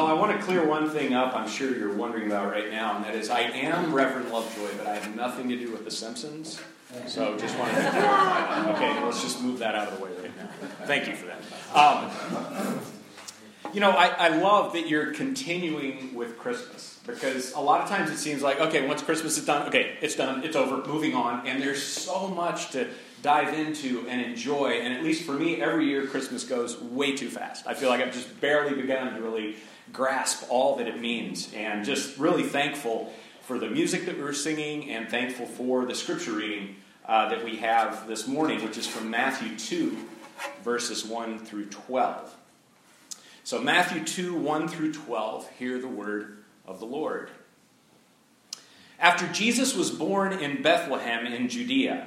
Well, I want to clear one thing up I'm sure you're wondering about right now, and that is I am Reverend Lovejoy, but I have nothing to do with The Simpsons. So just wanted to clarify that. Okay, let's just move that out of the way right now. Thank you for that. Um, you know, I, I love that you're continuing with Christmas because a lot of times it seems like, okay, once Christmas is done, okay, it's done, it's over, moving on, and there's so much to dive into and enjoy. And at least for me, every year Christmas goes way too fast. I feel like I've just barely begun to really grasp all that it means, and just really thankful for the music that we were singing and thankful for the scripture reading uh, that we have this morning, which is from Matthew 2, verses 1 through 12. So, Matthew 2, 1 through 12, hear the word of the Lord. After Jesus was born in Bethlehem in Judea,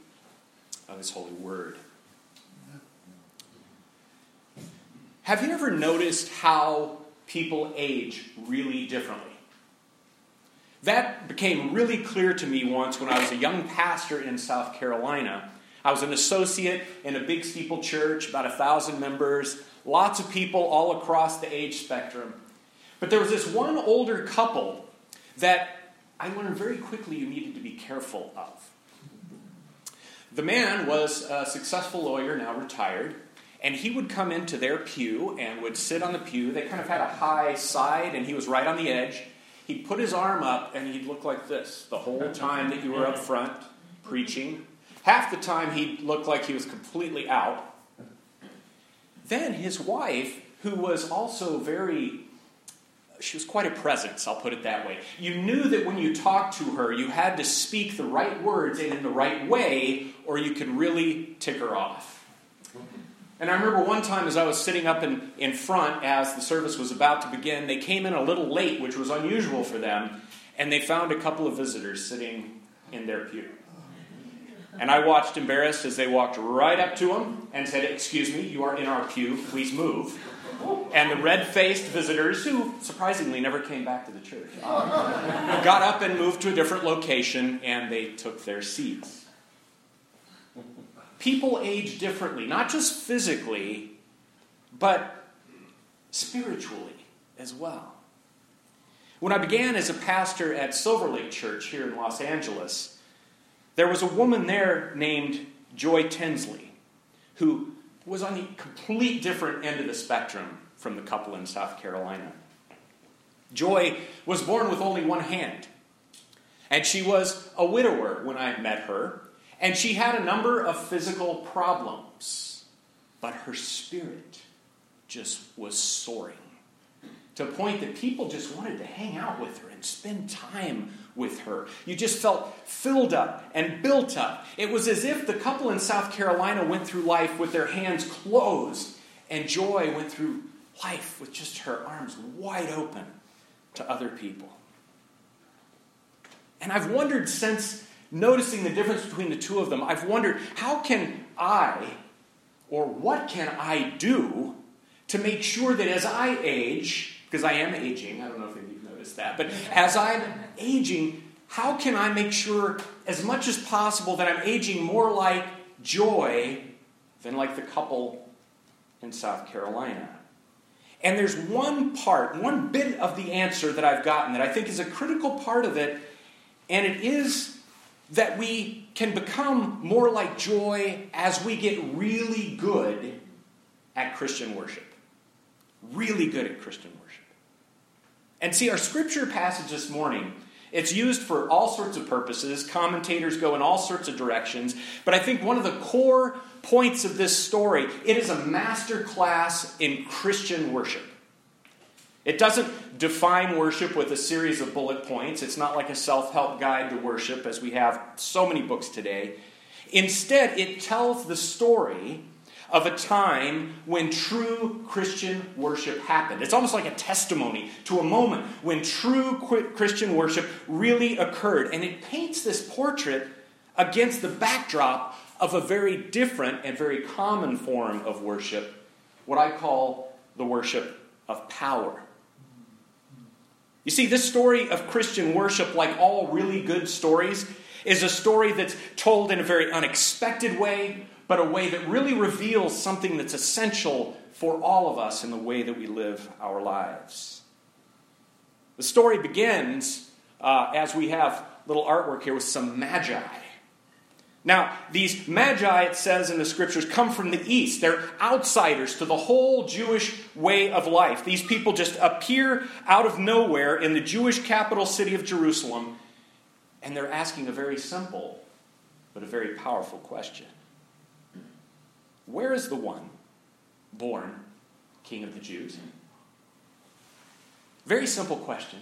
of his holy word. Have you ever noticed how people age really differently? That became really clear to me once when I was a young pastor in South Carolina. I was an associate in a big steeple church, about a thousand members, lots of people all across the age spectrum. But there was this one older couple that I learned very quickly you needed to be careful of. The man was a successful lawyer, now retired, and he would come into their pew and would sit on the pew. They kind of had a high side, and he was right on the edge. He'd put his arm up, and he'd look like this the whole time that you were up front preaching. Half the time, he'd look like he was completely out. Then his wife, who was also very, she was quite a presence, I'll put it that way. You knew that when you talked to her, you had to speak the right words and in the right way, or you could really tick her off. And I remember one time as I was sitting up in, in front as the service was about to begin, they came in a little late, which was unusual for them, and they found a couple of visitors sitting in their pew. And I watched embarrassed as they walked right up to him and said, Excuse me, you are in our pew, please move. And the red faced visitors, who surprisingly never came back to the church, um, got up and moved to a different location and they took their seats. People age differently, not just physically, but spiritually as well. When I began as a pastor at Silver Lake Church here in Los Angeles, there was a woman there named Joy Tinsley who was on the complete different end of the spectrum from the couple in South Carolina. Joy was born with only one hand, and she was a widower when I met her, and she had a number of physical problems, but her spirit just was soaring. To a point that people just wanted to hang out with her and spend time with her. You just felt filled up and built up. It was as if the couple in South Carolina went through life with their hands closed, and Joy went through life with just her arms wide open to other people. And I've wondered since noticing the difference between the two of them, I've wondered how can I, or what can I do to make sure that as I age, because I am aging, I don't know if you've noticed that, but as I'm aging, how can I make sure, as much as possible, that I'm aging more like joy than like the couple in South Carolina? And there's one part, one bit of the answer that I've gotten that I think is a critical part of it, and it is that we can become more like joy as we get really good at Christian worship. Really good at Christian worship. And see, our scripture passage this morning, it's used for all sorts of purposes. Commentators go in all sorts of directions. But I think one of the core points of this story, it is a master class in Christian worship. It doesn't define worship with a series of bullet points. It's not like a self help guide to worship, as we have so many books today. Instead, it tells the story of a time when true Christian worship happened. It's almost like a testimony to a moment when true Christian worship really occurred. And it paints this portrait against the backdrop of a very different and very common form of worship, what I call the worship of power. You see, this story of Christian worship, like all really good stories, is a story that's told in a very unexpected way, but a way that really reveals something that's essential for all of us in the way that we live our lives. The story begins uh, as we have little artwork here with some magi. Now, these magi, it says in the scriptures, come from the east. They're outsiders to the whole Jewish way of life. These people just appear out of nowhere in the Jewish capital city of Jerusalem, and they're asking a very simple but a very powerful question Where is the one born King of the Jews? Very simple question,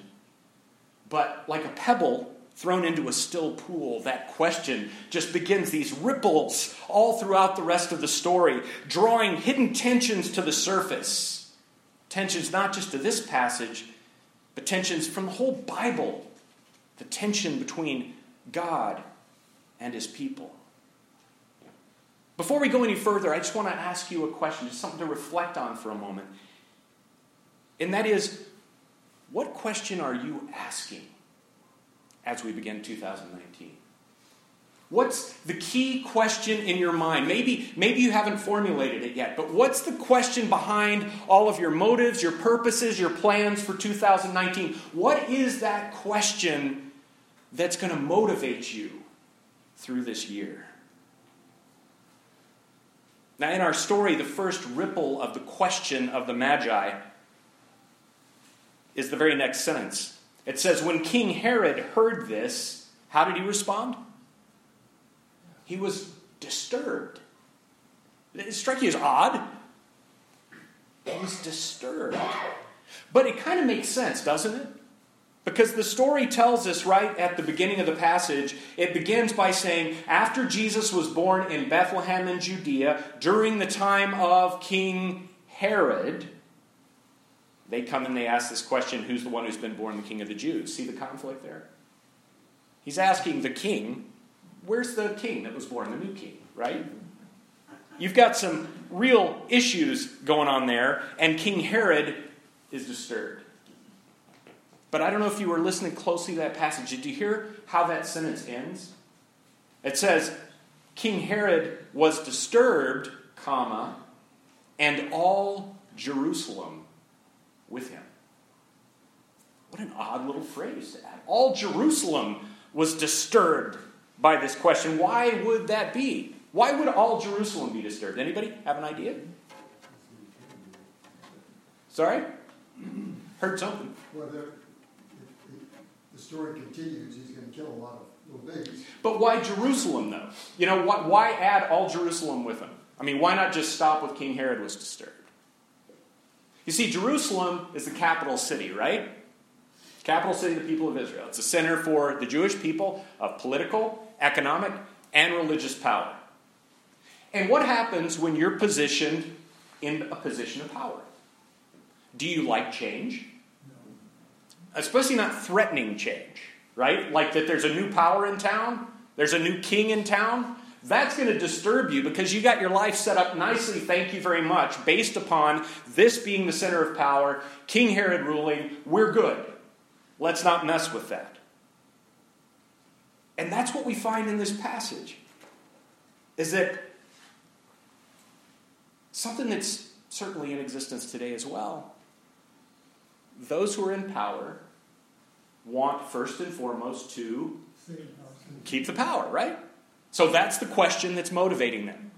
but like a pebble thrown into a still pool, that question just begins these ripples all throughout the rest of the story, drawing hidden tensions to the surface. Tensions not just to this passage, but tensions from the whole Bible. The tension between God and his people. Before we go any further, I just want to ask you a question, just something to reflect on for a moment. And that is, what question are you asking? as we begin 2019? What's the key question in your mind? Maybe, maybe you haven't formulated it yet, but what's the question behind all of your motives, your purposes, your plans for 2019? What is that question that's going to motivate you through this year? Now, in our story, the first ripple of the question of the Magi is the very next sentence. It says, When King Herod heard this, how did he respond? He was disturbed. It struck you as odd. He was disturbed. But it kind of makes sense, doesn't it? Because the story tells us right at the beginning of the passage, it begins by saying, after Jesus was born in Bethlehem in Judea, during the time of King Herod, they come and they ask this question who's the one who's been born the king of the Jews? See the conflict there? He's asking the king, where's the king that was born, the new king, right? You've got some real issues going on there, and King Herod is disturbed. But I don't know if you were listening closely to that passage. Did you hear how that sentence ends? It says, King Herod was disturbed, comma, and all Jerusalem with him. What an odd little phrase to add. All Jerusalem was disturbed by this question. Why would that be? Why would all Jerusalem be disturbed? Anybody have an idea? Sorry? Heard something. Well, the, the story continues. He's going to kill a lot of little babies. But why Jerusalem, though? You know, why add all Jerusalem with him? I mean, why not just stop with King Herod was disturbed? You see, Jerusalem is the capital city, right? Capital city of the people of Israel. It's a center for the Jewish people of political, economic, and religious power. And what happens when you're positioned in a position of power? Do you like change? Especially not threatening change, right? Like that there's a new power in town, there's a new king in town. That's going to disturb you because you got your life set up nicely, thank you very much, based upon this being the center of power, King Herod ruling. We're good. Let's not mess with that. And that's what we find in this passage. Is that something that's certainly in existence today as well. Those who are in power want first and foremost to keep the power, right? So that's the question that's motivating them.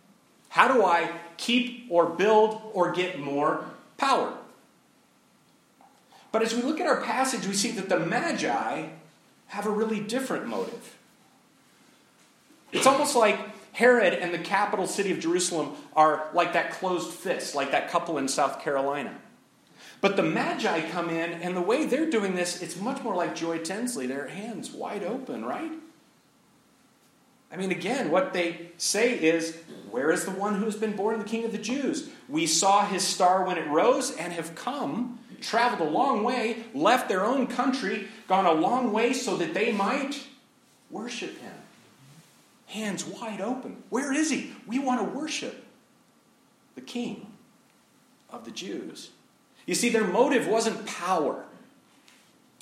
How do I keep or build or get more power? But as we look at our passage, we see that the Magi have a really different motive. It's almost like Herod and the capital city of Jerusalem are like that closed fist, like that couple in South Carolina. But the Magi come in, and the way they're doing this, it's much more like Joy Tinsley, Their hands wide open, right? I mean, again, what they say is, Where is the one who has been born the King of the Jews? We saw his star when it rose and have come, traveled a long way, left their own country, gone a long way so that they might worship him hands wide open. Where is he? We want to worship the king of the Jews. You see, their motive wasn't power.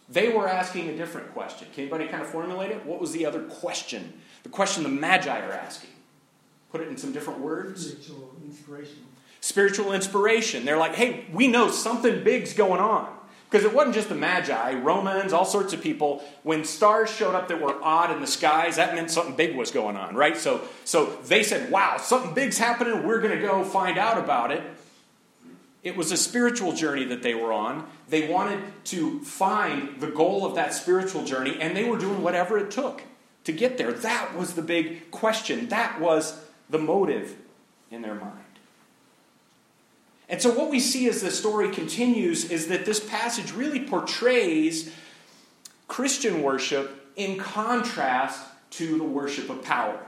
They were asking a different question. Can anybody kind of formulate it? What was the other question? The question the Magi are asking. Put it in some different words. Spiritual inspiration. Spiritual inspiration. They're like, hey, we know something big's going on. Because it wasn't just the Magi, Romans, all sorts of people. When stars showed up that were odd in the skies, that meant something big was going on, right? So, so they said, wow, something big's happening. We're going to go find out about it. It was a spiritual journey that they were on. They wanted to find the goal of that spiritual journey, and they were doing whatever it took to get there. That was the big question. That was the motive in their mind. And so, what we see as the story continues is that this passage really portrays Christian worship in contrast to the worship of power.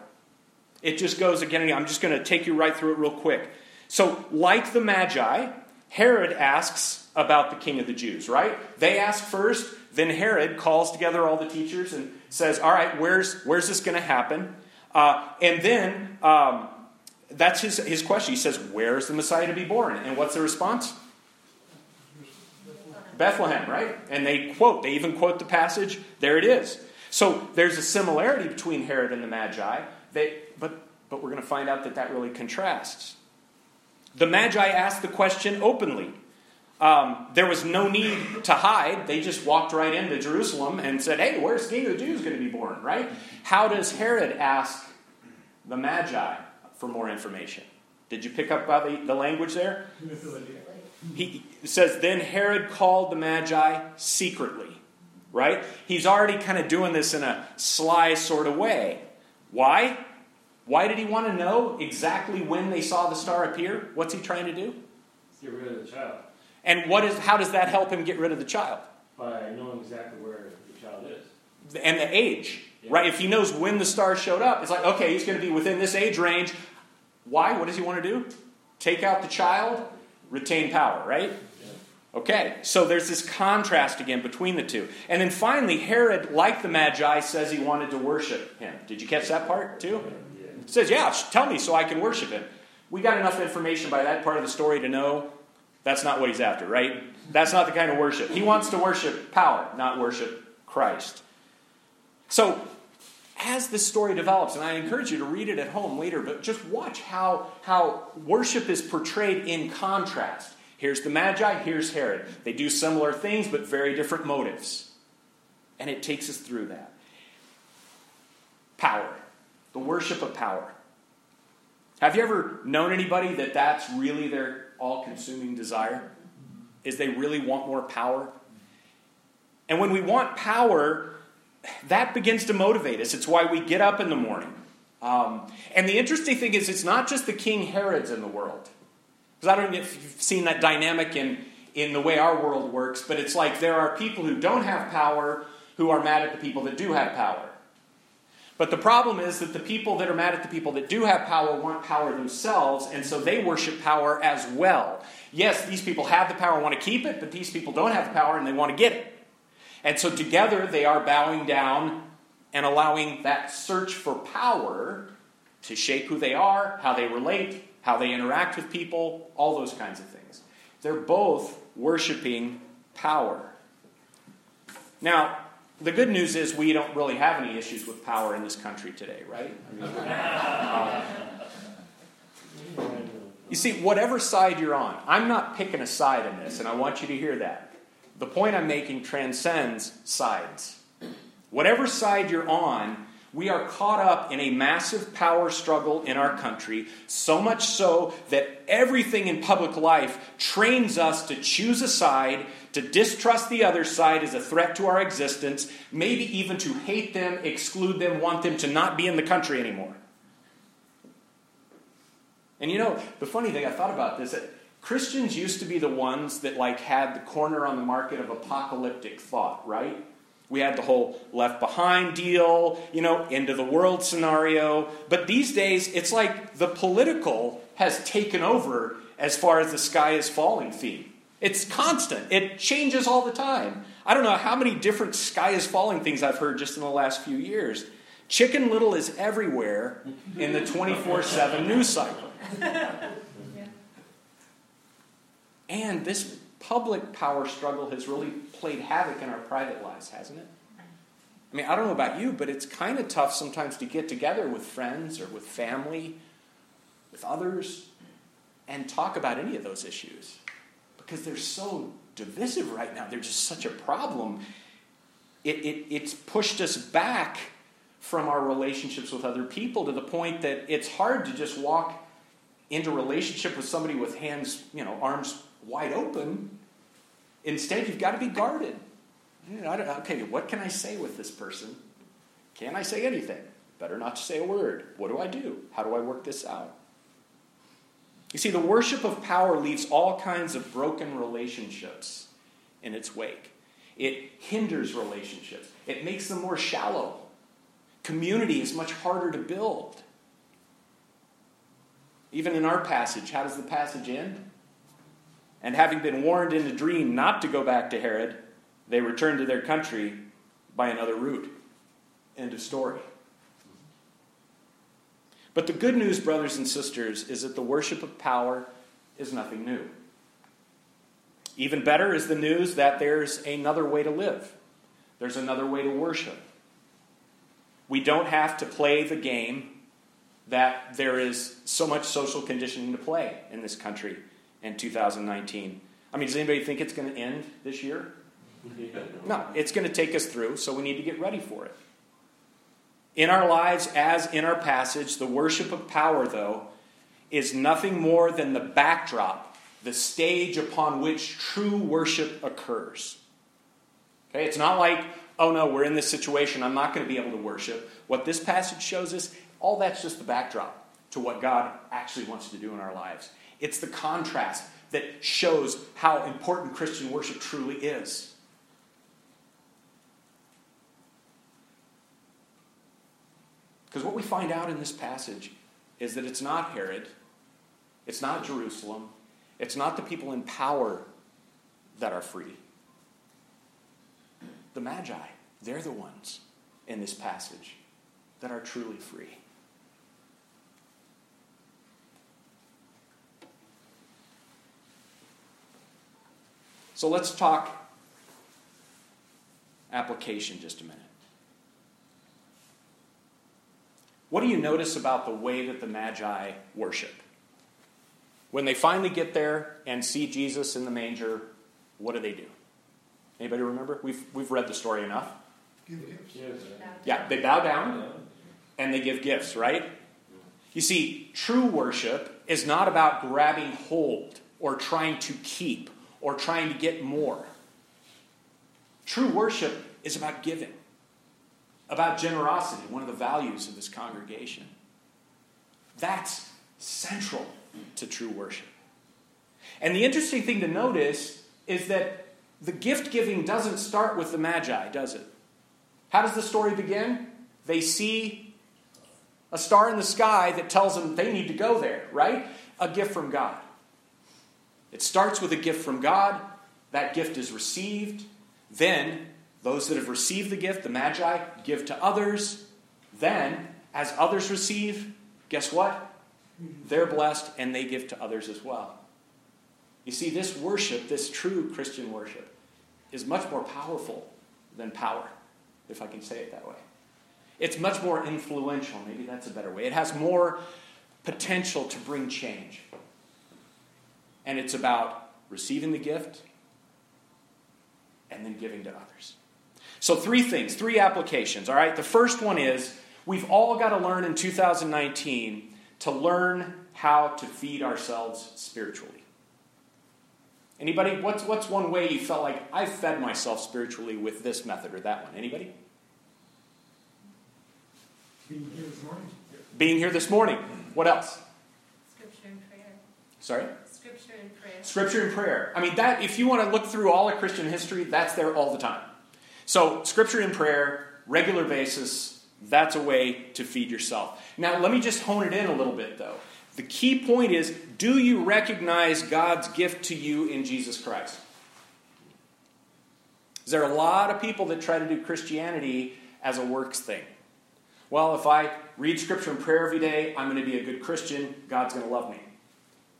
It just goes again. I'm just going to take you right through it real quick. So, like the Magi, Herod asks about the king of the Jews, right? They ask first, then Herod calls together all the teachers and says, All right, where's, where's this going to happen? Uh, and then um, that's his, his question. He says, Where's the Messiah to be born? And what's the response? Bethlehem, right? And they quote, they even quote the passage. There it is. So there's a similarity between Herod and the Magi, they, but, but we're going to find out that that really contrasts. The Magi asked the question openly. Um, there was no need to hide. They just walked right into Jerusalem and said, Hey, where's King of the Jews going to be born, right? How does Herod ask the Magi? for more information. Did you pick up by the, the language there? He says, Then Herod called the Magi secretly, right? He's already kind of doing this in a sly sort of way. Why? Why did he want to know exactly when they saw the star appear? What's he trying to do? Get rid of the child. And what is, how does that help him get rid of the child? By knowing exactly where the child is. And the age, yeah. right? If he knows when the star showed up, it's like, okay, he's going to be within this age range. Why? What does he want to do? Take out the child, retain power, right? Okay, so there's this contrast again between the two. And then finally, Herod, like the Magi, says he wanted to worship him. Did you catch that part too? Says, Yeah, tell me so I can worship him. We got enough information by that part of the story to know that's not what he's after, right? That's not the kind of worship. He wants to worship power, not worship Christ. So as this story develops, and I encourage you to read it at home later, but just watch how, how worship is portrayed in contrast. Here's the Magi, here's Herod. They do similar things, but very different motives. And it takes us through that. Power, the worship of power. Have you ever known anybody that that's really their all consuming desire? Is they really want more power? And when we want power, that begins to motivate us. It's why we get up in the morning. Um, and the interesting thing is, it's not just the King Herods in the world. Because I don't know if you've seen that dynamic in, in the way our world works, but it's like there are people who don't have power who are mad at the people that do have power. But the problem is that the people that are mad at the people that do have power want power themselves, and so they worship power as well. Yes, these people have the power and want to keep it, but these people don't have the power and they want to get it. And so together they are bowing down and allowing that search for power to shape who they are, how they relate, how they interact with people, all those kinds of things. They're both worshiping power. Now, the good news is we don't really have any issues with power in this country today, right? I mean, uh, you see, whatever side you're on, I'm not picking a side in this, and I want you to hear that. The point I'm making transcends sides. Whatever side you're on, we are caught up in a massive power struggle in our country, so much so that everything in public life trains us to choose a side, to distrust the other side as a threat to our existence, maybe even to hate them, exclude them, want them to not be in the country anymore. And you know, the funny thing I thought about this that Christians used to be the ones that like had the corner on the market of apocalyptic thought, right? We had the whole left behind deal, you know, end of the world scenario. But these days, it's like the political has taken over as far as the sky is falling theme. It's constant, it changes all the time. I don't know how many different sky is falling things I've heard just in the last few years. Chicken Little is everywhere in the 24 7 news cycle. And this public power struggle has really played havoc in our private lives, hasn't it? I mean, I don't know about you, but it's kind of tough sometimes to get together with friends or with family, with others, and talk about any of those issues because they're so divisive right now. They're just such a problem. It, it, it's pushed us back from our relationships with other people to the point that it's hard to just walk into relationship with somebody with hands, you know, arms wide open. Instead, you've got to be guarded. okay, what can I say with this person? Can I say anything? Better not to say a word. What do I do? How do I work this out? You see, the worship of power leaves all kinds of broken relationships in its wake. It hinders relationships, it makes them more shallow. Community is much harder to build. Even in our passage, how does the passage end? And having been warned in a dream not to go back to Herod, they returned to their country by another route. End of story. But the good news, brothers and sisters, is that the worship of power is nothing new. Even better is the news that there's another way to live, there's another way to worship. We don't have to play the game that there is so much social conditioning to play in this country in 2019. I mean, does anybody think it's going to end this year? No, it's going to take us through, so we need to get ready for it. In our lives, as in our passage, the worship of power, though, is nothing more than the backdrop, the stage upon which true worship occurs. Okay, it's not like, oh no, we're in this situation, I'm not going to be able to worship. What this passage shows us, all that's just the backdrop to what God actually wants to do in our lives. It's the contrast that shows how important Christian worship truly is. Because what we find out in this passage is that it's not Herod, it's not Jerusalem, it's not the people in power that are free. The Magi, they're the ones in this passage that are truly free. So let's talk application just a minute. What do you notice about the way that the Magi worship? When they finally get there and see Jesus in the manger, what do they do? Anybody remember? We've, we've read the story enough. Give gifts. Yeah, they bow down and they give gifts, right? You see, true worship is not about grabbing hold or trying to keep or trying to get more. True worship is about giving, about generosity, one of the values of this congregation. That's central to true worship. And the interesting thing to notice is that the gift giving doesn't start with the Magi, does it? How does the story begin? They see a star in the sky that tells them they need to go there, right? A gift from God. It starts with a gift from God. That gift is received. Then, those that have received the gift, the Magi, give to others. Then, as others receive, guess what? They're blessed and they give to others as well. You see, this worship, this true Christian worship, is much more powerful than power, if I can say it that way. It's much more influential. Maybe that's a better way. It has more potential to bring change. And it's about receiving the gift and then giving to others. So, three things, three applications, all right? The first one is we've all got to learn in 2019 to learn how to feed ourselves spiritually. Anybody? What's, what's one way you felt like I've fed myself spiritually with this method or that one? Anybody? Being here this morning. Being here this morning. What else? Scripture and prayer. Sorry? Scripture and prayer. Scripture and prayer. I mean, that if you want to look through all of Christian history, that's there all the time. So, scripture and prayer, regular basis, that's a way to feed yourself. Now, let me just hone it in a little bit, though. The key point is do you recognize God's gift to you in Jesus Christ? Is there a lot of people that try to do Christianity as a works thing? Well, if I read scripture and prayer every day, I'm going to be a good Christian, God's going to love me.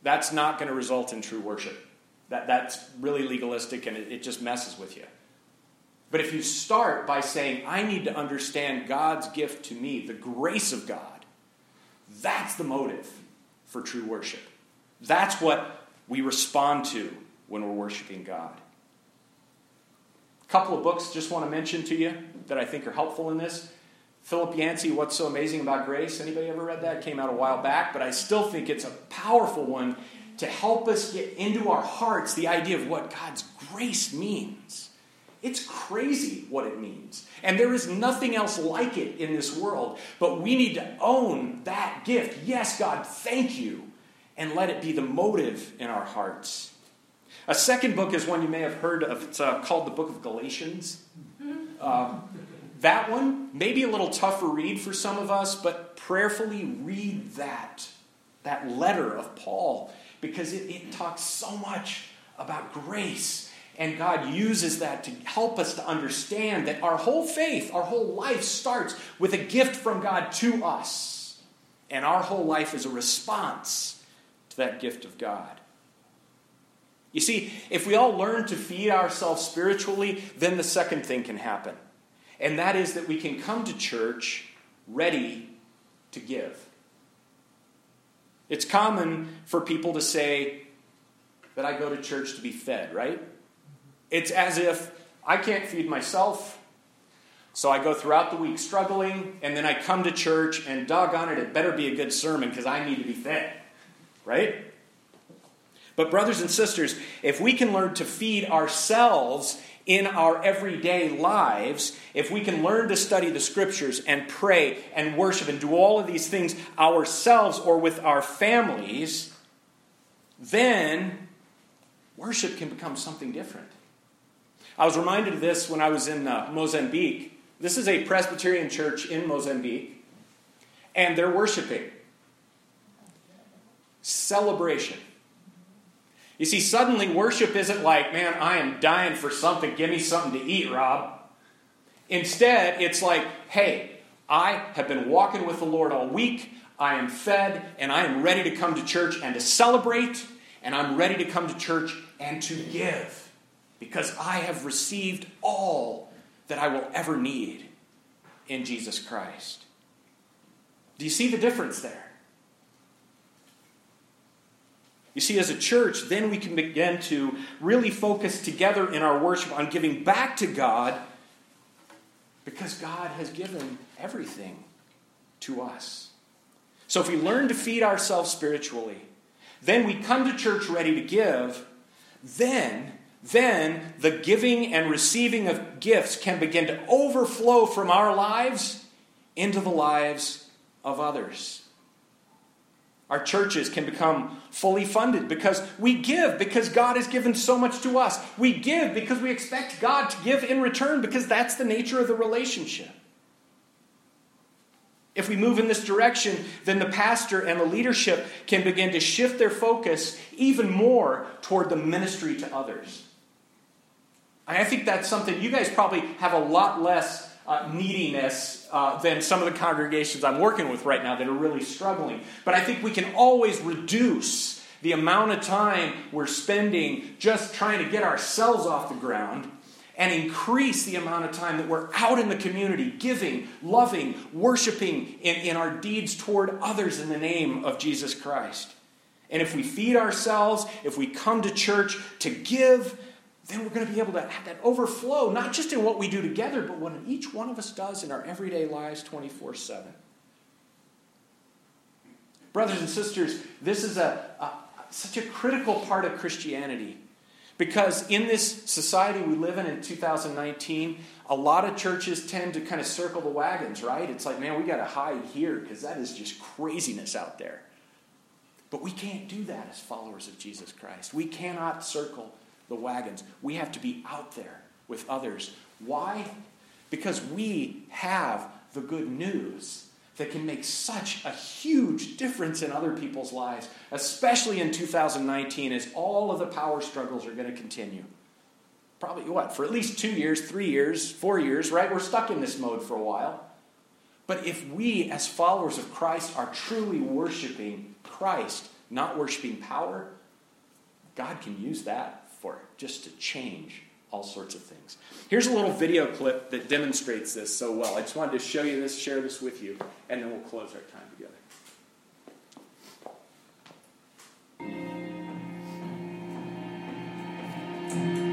That's not going to result in true worship. That, that's really legalistic and it, it just messes with you. But if you start by saying, I need to understand God's gift to me, the grace of God, that's the motive for true worship. That's what we respond to when we're worshiping God. A couple of books just want to mention to you that I think are helpful in this. Philip Yancey, What's So Amazing About Grace? Anybody ever read that? It came out a while back, but I still think it's a powerful one to help us get into our hearts the idea of what God's grace means. It's crazy what it means. And there is nothing else like it in this world. But we need to own that gift. Yes, God, thank you. And let it be the motive in our hearts. A second book is one you may have heard of. It's uh, called the Book of Galatians. Um, that one, maybe a little tougher read for some of us, but prayerfully read that, that letter of Paul, because it, it talks so much about grace and God uses that to help us to understand that our whole faith, our whole life starts with a gift from God to us. And our whole life is a response to that gift of God. You see, if we all learn to feed ourselves spiritually, then the second thing can happen. And that is that we can come to church ready to give. It's common for people to say that I go to church to be fed, right? It's as if I can't feed myself, so I go throughout the week struggling, and then I come to church, and doggone it, it better be a good sermon because I need to be fed. Right? But, brothers and sisters, if we can learn to feed ourselves in our everyday lives, if we can learn to study the scriptures and pray and worship and do all of these things ourselves or with our families, then worship can become something different. I was reminded of this when I was in uh, Mozambique. This is a Presbyterian church in Mozambique, and they're worshiping. Celebration. You see, suddenly worship isn't like, man, I am dying for something. Give me something to eat, Rob. Instead, it's like, hey, I have been walking with the Lord all week. I am fed, and I am ready to come to church and to celebrate, and I'm ready to come to church and to give because I have received all that I will ever need in Jesus Christ. Do you see the difference there? You see, as a church, then we can begin to really focus together in our worship on giving back to God because God has given everything to us. So if we learn to feed ourselves spiritually, then we come to church ready to give, then then the giving and receiving of gifts can begin to overflow from our lives into the lives of others. Our churches can become fully funded because we give because God has given so much to us. We give because we expect God to give in return because that's the nature of the relationship. If we move in this direction, then the pastor and the leadership can begin to shift their focus even more toward the ministry to others. And I think that's something you guys probably have a lot less uh, neediness uh, than some of the congregations I'm working with right now that are really struggling. But I think we can always reduce the amount of time we're spending just trying to get ourselves off the ground and increase the amount of time that we're out in the community, giving, loving, worshiping in, in our deeds toward others in the name of Jesus Christ. And if we feed ourselves, if we come to church to give, then we're going to be able to have that overflow, not just in what we do together, but what each one of us does in our everyday lives 24 7. Brothers and sisters, this is a, a, such a critical part of Christianity. Because in this society we live in in 2019, a lot of churches tend to kind of circle the wagons, right? It's like, man, we got to hide here because that is just craziness out there. But we can't do that as followers of Jesus Christ. We cannot circle the wagons. We have to be out there with others. Why? Because we have the good news that can make such a huge difference in other people's lives, especially in 2019 as all of the power struggles are going to continue. Probably what? For at least two years, three years, four years, right? We're stuck in this mode for a while. But if we, as followers of Christ, are truly worshiping Christ, not worshiping power, God can use that for just to change all sorts of things. Here's a little video clip that demonstrates this so well. I just wanted to show you this, share this with you, and then we'll close our time together. see,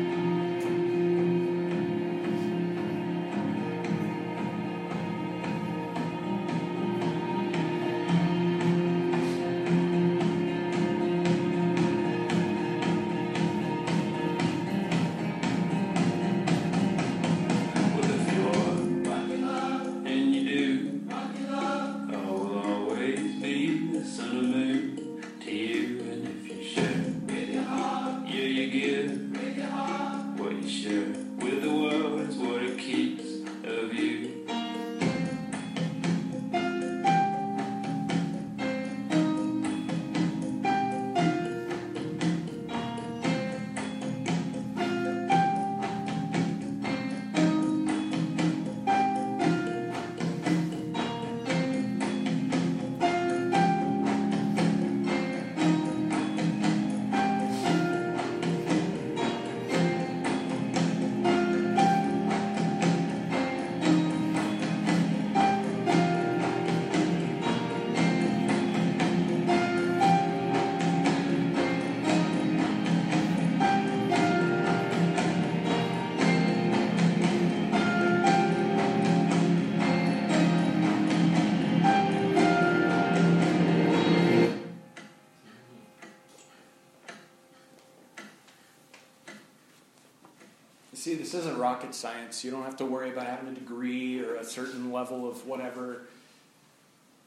this isn't rocket science. You don't have to worry about having a degree or a certain level of whatever.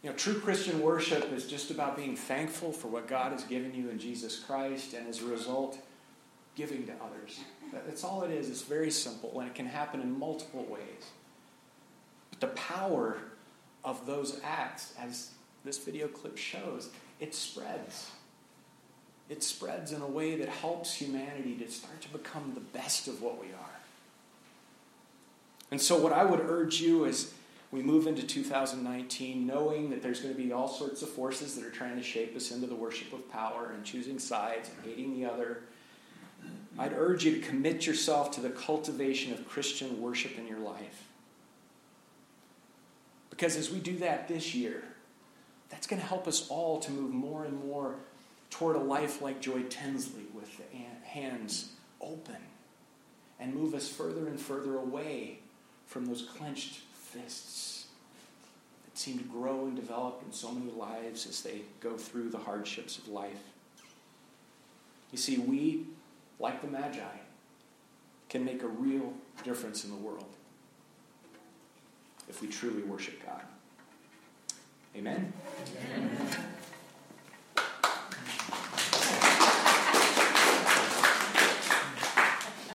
You know, true Christian worship is just about being thankful for what God has given you in Jesus Christ, and as a result, giving to others. That's all it is. It's very simple, and it can happen in multiple ways. But the power of those acts, as this video clip shows, it spreads. It spreads in a way that helps humanity to start to become the best of what we are. And so, what I would urge you is we move into 2019 knowing that there's going to be all sorts of forces that are trying to shape us into the worship of power and choosing sides and hating the other. I'd urge you to commit yourself to the cultivation of Christian worship in your life. Because as we do that this year, that's going to help us all to move more and more toward a life like Joy Tinsley with the hands open and move us further and further away from those clenched fists that seem to grow and develop in so many lives as they go through the hardships of life. You see, we, like the Magi, can make a real difference in the world if we truly worship God. Amen? Amen.